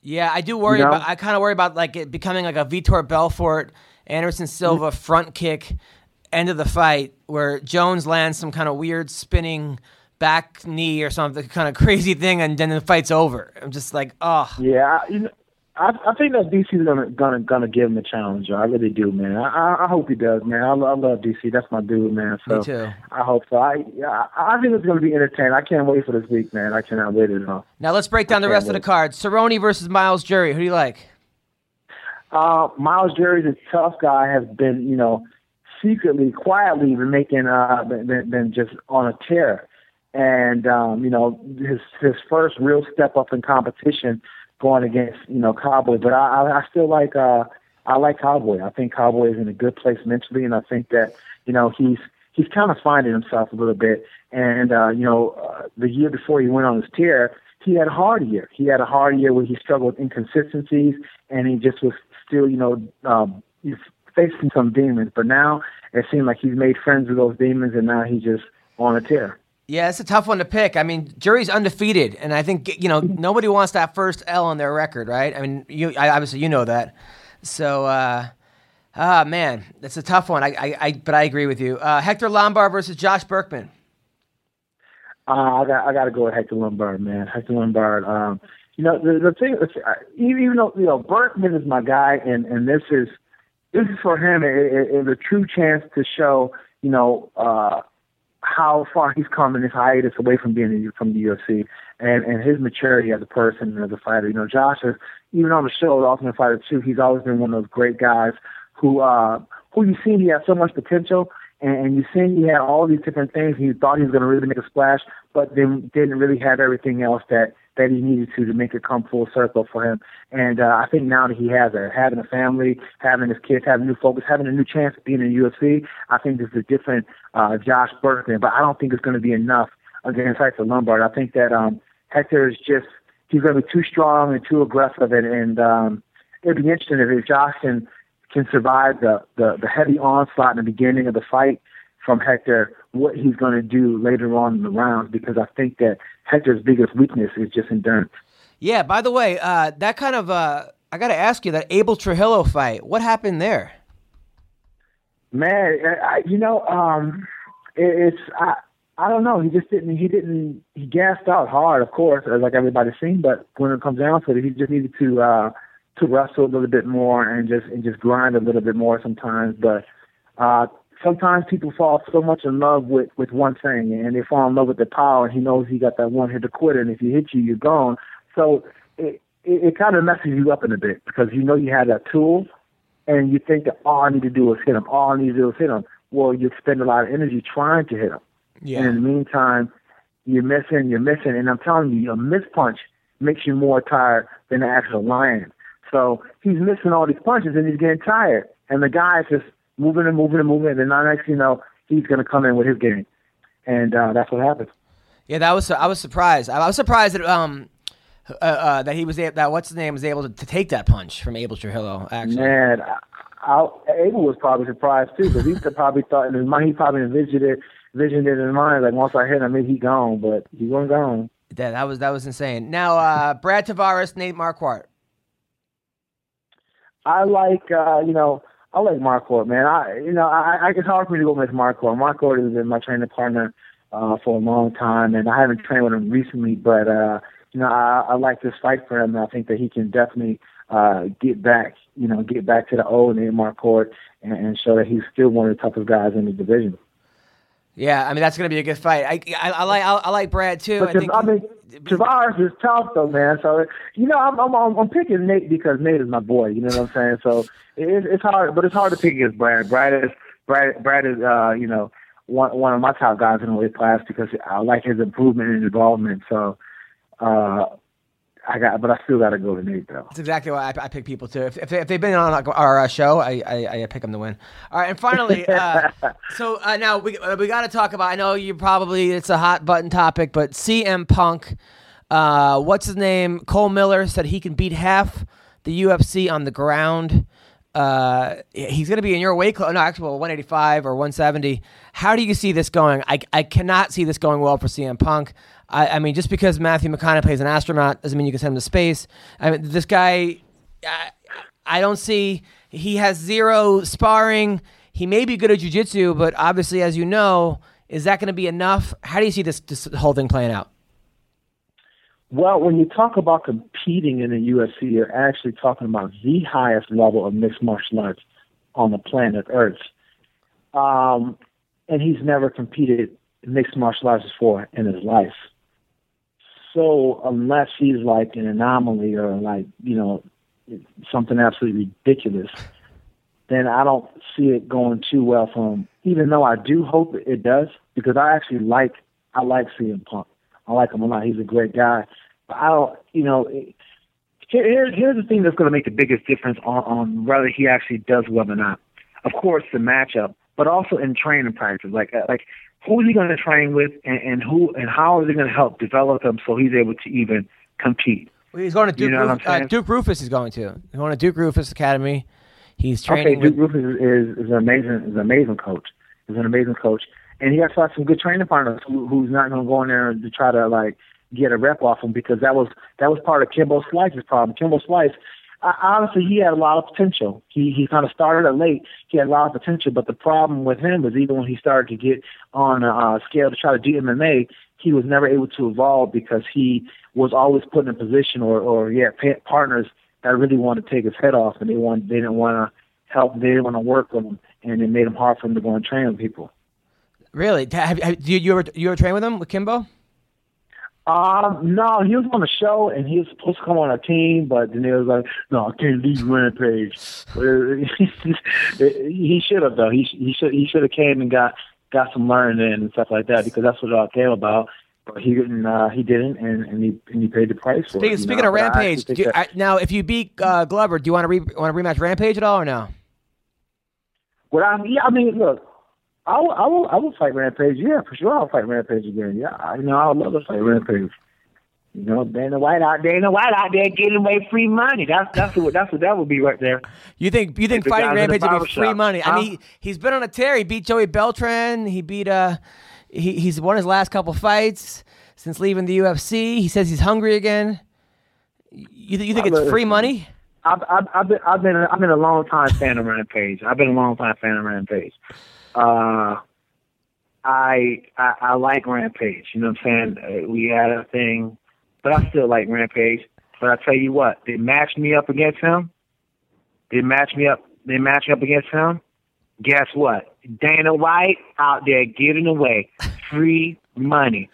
[SPEAKER 2] Yeah, I do worry
[SPEAKER 4] You know?
[SPEAKER 2] about. I kind of worry about like it becoming like a Vitor Belfort, Anderson Silva front kick, end of the fight where Jones lands some kind of weird spinning back knee or something, kind of crazy thing, and then the fight's over. I'm just like, oh,
[SPEAKER 4] Yeah, I, you know, I, I think that DC's gonna gonna gonna give him a challenge. I really do, man. I, I, hope he does, man. I, I love DC. That's my dude, man. So
[SPEAKER 2] Me too.
[SPEAKER 4] I hope so. I yeah, I think it's gonna be entertaining. I can't wait for this week, man. I cannot wait at all.
[SPEAKER 2] Now let's break down the rest of the
[SPEAKER 4] wait.
[SPEAKER 2] cards. Cerrone versus Miles Jury. Who do you like?
[SPEAKER 4] Uh, Miles Jury's a tough guy. Has been, you know, secretly, quietly been making, uh, been, been just on a tear. And um, you know, his his first real step up in competition, going against you know Cowboy. But I, I, still like, uh, I like Cowboy. I think Cowboy is in a good place mentally, and I think that you know he's he's kind of finding himself a little bit. And uh, you know, uh, the year before he went on his tear, he had a hard year. He had a hard year where he struggled with inconsistencies, and he just was still, you know, um, he's facing some demons. But now it seems like he's made friends with those demons, and now he's just on a tear.
[SPEAKER 2] Yeah, it's a tough one to pick. I mean, Jury's undefeated, and I think you know nobody wants that first L on their record, right? I mean, you I, obviously you know that. So, uh, ah, man, that's a tough one. I, I, I but I agree with you. Uh, Hector Lombard versus Josh Burkman.
[SPEAKER 4] Uh, I got I got to go with Hector Lombard, man. Hector Lombard. Um, you know the the thing, is, even though you know Burkman is my guy, and and this is this is for him is it, a true chance to show you know uh, how far he's come in his hiatus away from being from the UFC and and his maturity as a person and as a fighter. You know, Josh is even on the show, The Ultimate Fighter Two. He's always been one of those great guys who uh, who you see he has so much potential and, and you seen he had all these different things. He thought he was going to really make a splash, but then didn't really have everything else that that he needed to to make it come full circle for him. And uh, I think now that he has it, having a family, having his kids, having a new focus, having a new chance of being in the UFC, I think this is a different uh, Josh Burkman. But I don't think it's going to be enough against Hector Lombard. I think that um, Hector is just he's going to be too strong and too aggressive, and, and um, it'd be interesting if Josh can can survive the, the, the heavy onslaught in the beginning of the fight from Hector, what he's going to do later on in the rounds, because I think that Hector's biggest weakness is just endurance.
[SPEAKER 2] Yeah. By the way, uh, that kind of uh, I got to ask you that Abel Trujillo fight. What happened there?
[SPEAKER 4] Man, I, you know, um, it, it's I, I don't know. He just didn't. He didn't. He gassed out hard, of course, as like everybody's seen. But when it comes down to it, he just needed to. Uh, to wrestle a little bit more and just and just grind a little bit more sometimes. But uh, sometimes people fall so much in love with with one thing and they fall in love with the power. And he knows he got that one hit to quit, and if he hits you, you're gone. So it it, it kind of messes you up in a bit because you know you have that tool, and you think that all I need to do is hit him. All I need to do is hit him. Well, you spend a lot of energy trying to hit him.
[SPEAKER 2] Yeah.
[SPEAKER 4] And in the meantime, you're missing, you're missing, and I'm telling you, a miss punch makes you more tired than the actual lion. So he's missing all these punches and he's getting tired. And the guy's just moving and moving and moving. And then the next, you know, he's going to come in with his game. And uh, that's what happened.
[SPEAKER 2] Yeah, that was I was surprised. I was surprised that um uh, uh, that he was able, that what's his name was able to, to take that punch from Abel Trujillo. Actually,
[SPEAKER 4] Man, I, I, Abel was probably surprised too because he probably thought in his mind, he probably envisioned it, envisioned it in his mind like once I hit him, he gone. But he wasn't gone.
[SPEAKER 2] that that was that was insane. Now, uh, Brad Tavares, Nate Marquardt.
[SPEAKER 4] I like, uh, you know, I like Marquardt, man. I, you know, I, I it's hard for me to go with Marquardt. Marquardt has been my training partner uh, for a long time, and I haven't trained with him recently, but uh, you know, I, I like this fight for him. And I think that he can definitely uh, get back, you know, get back to the old Marquardt and, and show that he's still one of the toughest guys in the division.
[SPEAKER 2] Yeah, I mean that's gonna be a good fight. I I, I like I, I like Brad too.
[SPEAKER 4] But
[SPEAKER 2] I think
[SPEAKER 4] I mean, Tavares is tough though, man. So you know, I'm I'm I'm picking Nate because Nate is my boy. You know what I'm saying? So it, it's hard, but it's hard to pick against Brad. Brad is Brad Brad is uh you know one one of my top guys in the weight class because I like his improvement and involvement. So uh I got, but I still got to go to Nate though.
[SPEAKER 2] That's exactly why I, I pick people too. If, if, they, if they've been on our, our uh, show, I, I, I pick them to win. All right, and finally, uh, so uh, now we we got to talk about. I know you probably it's a hot button topic, but CM Punk, uh, what's his name? Cole Miller said he can beat half the UFC on the ground. Uh, he's going to be in your weight class. No, actually, well, 185 or 170. How do you see this going? I, I cannot see this going well for CM Punk. I, I mean, just because Matthew McConaughey plays an astronaut doesn't mean you can send him to space. I mean, this guy, I, I don't see. He has zero sparring. He may be good at jujitsu, but obviously, as you know, is that going to be enough? How do you see this, this whole thing playing out?
[SPEAKER 4] Well, when you talk about competing in the UFC, you're actually talking about the highest level of mixed martial arts on the planet Earth. Um, and he's never competed mixed martial arts before in his life. So unless he's like an anomaly or like you know something absolutely ridiculous, then I don't see it going too well for him. Even though I do hope it does, because I actually like I like CM Punk. I like him a lot. He's a great guy. But I don't, you know. Here, here's the thing that's going to make the biggest difference on, on whether he actually does well or not. Of course, the matchup, but also in training practice. Like, uh, like who is he going to train with, and, and who and how are they going to help develop him so he's able to even compete?
[SPEAKER 2] Well, he's going to Duke,
[SPEAKER 4] You know what
[SPEAKER 2] Ruf-
[SPEAKER 4] I'm
[SPEAKER 2] uh, Duke Roufus. is going to. He's going to Duke Roufus Academy. He's training
[SPEAKER 4] Okay, Duke
[SPEAKER 2] with.
[SPEAKER 4] Roufus is, is is, an amazing is an amazing coach. He's an amazing coach, and he has some good training partners who, who's not going to go in there to try to like get a rep off him because that was that was part of Kimbo Slice's problem. Kimbo Slice, uh, honestly, he had a lot of potential. He he kind of started late. He had a lot of potential, but the problem with him was even when he started to get on a uh, scale to try to do MMA, he was never able to evolve because he was always put in a position or or yeah pa- partners that really wanted to take his head off and they want they didn't want to help they didn't want to work with him and it made him hard for him to go and train with people.
[SPEAKER 2] Really? Have, have, do you, you ever you ever train with him with Kimbo?
[SPEAKER 4] Um, no, he was on the show and he was supposed to come on our team, but then he was like, "No, I can't leave Rampage." he should have though. He he should he should have came and got got some learning and stuff like that because that's what it all came about. But he didn't. Uh, he didn't, and, and he and he paid the price for
[SPEAKER 2] Speaking,
[SPEAKER 4] it.
[SPEAKER 2] speaking
[SPEAKER 4] know?
[SPEAKER 2] of
[SPEAKER 4] I
[SPEAKER 2] Rampage, do you, I, now if you beat uh, Glover, do you want to re, want to rematch Rampage at all or no?
[SPEAKER 4] Well, I, yeah, I mean, look, I will, I will, I will fight Rampage. Yeah, for sure, I'll fight Rampage again. Yeah, I, you know, I would love to fight Rampage. You know, Dana White out, Dana White out there getting away free money. That's that's what that's what that would be right there.
[SPEAKER 2] You think you think fighting
[SPEAKER 4] guys in the
[SPEAKER 2] Rampage would be free money? I mean, he, he's been on a tear. He beat Joey Beltran. He beat uh, he, he's won his last couple fights since leaving the UFC. He says he's hungry again. You, you think
[SPEAKER 4] I'm
[SPEAKER 2] it's free money?
[SPEAKER 4] I've, I've, I've been I've been a, I've been a long time fan of Rampage. I've been a long time fan of Rampage. Uh, I, I I like Rampage. You know what I'm saying? Uh, we had a thing, but I still like Rampage. But I tell you what, they matched me up against him. They matched me up. They matched up against him. Guess what? Dana White out there giving away free money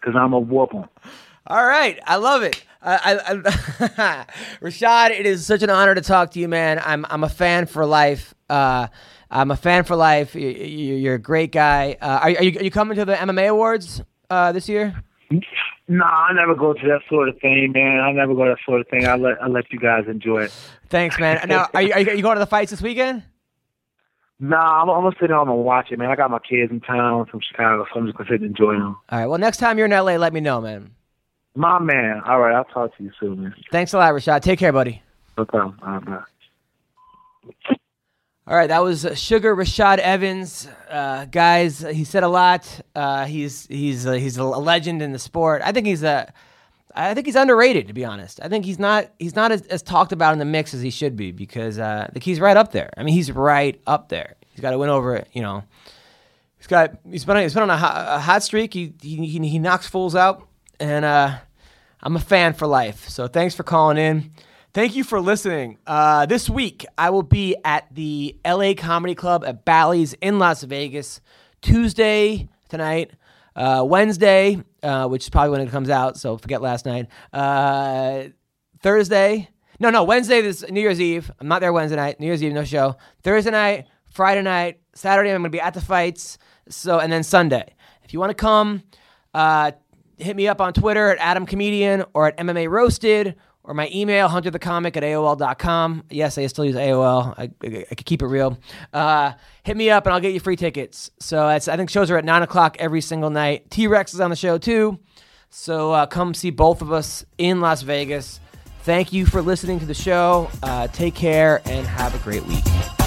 [SPEAKER 4] because I'm a whoop.
[SPEAKER 2] All right, I love it. I, I, I, Rashad, it is such an honor to talk to you, man. I'm I'm a fan for life. Uh, I'm a fan for life. You, you, you're a great guy. Uh, are, you are you coming to the MMA awards uh, this year?
[SPEAKER 4] No, I never go to that sort of thing, man. I never go to that sort of thing. I let I let you guys enjoy it.
[SPEAKER 2] Thanks, man. Now, are you, are you going to the fights this weekend?
[SPEAKER 4] No, I'm, I'm gonna sit down and watch it, man. I got my kids in town from Chicago, so I'm just gonna sit and enjoy them.
[SPEAKER 2] All right. Well, next time you're in LA, let me know, man.
[SPEAKER 4] My man. All right, I'll talk to you soon, man.
[SPEAKER 2] Thanks a lot, Rashad. Take care, buddy.
[SPEAKER 4] No problem. All right, bye.
[SPEAKER 2] All right, that was uh, Sugar Rashad Evans, uh, guys. He said a lot. Uh, he's he's uh, he's a legend in the sport. I think he's a, I think he's underrated to be honest. I think he's not he's not as, as talked about in the mix as he should be because uh, think he's right up there. I mean, he's right up there. He's got to win over it, you know. He's got he's been on, he's been on a hot, a hot streak. He, he he he knocks fools out, and uh, I'm a fan for life. So thanks for calling in. Thank you for listening. Uh, this week, I will be at the LA Comedy Club at Bally's in Las Vegas. Tuesday tonight, uh, Wednesday, uh, which is probably when it comes out, so forget last night. Uh, Thursday, no, no, Wednesday, this New Year's Eve. I'm not there Wednesday night. New Year's Eve, no show. Thursday night, Friday night, Saturday, I'm going to be at the fights. So, and then Sunday. If you want to come, uh, hit me up on Twitter at Adam Comedian or at MMA Roasted or my email, hunterthecomic at AOL.com. Yes, I still use AOL. I, I, I could keep it real. Uh, hit me up and I'll get you free tickets. So I think shows are at 9 o'clock every single night. T Rex is on the show too. So uh, come see both of us in Las Vegas. Thank you for listening to the show. Uh, take care and have a great week.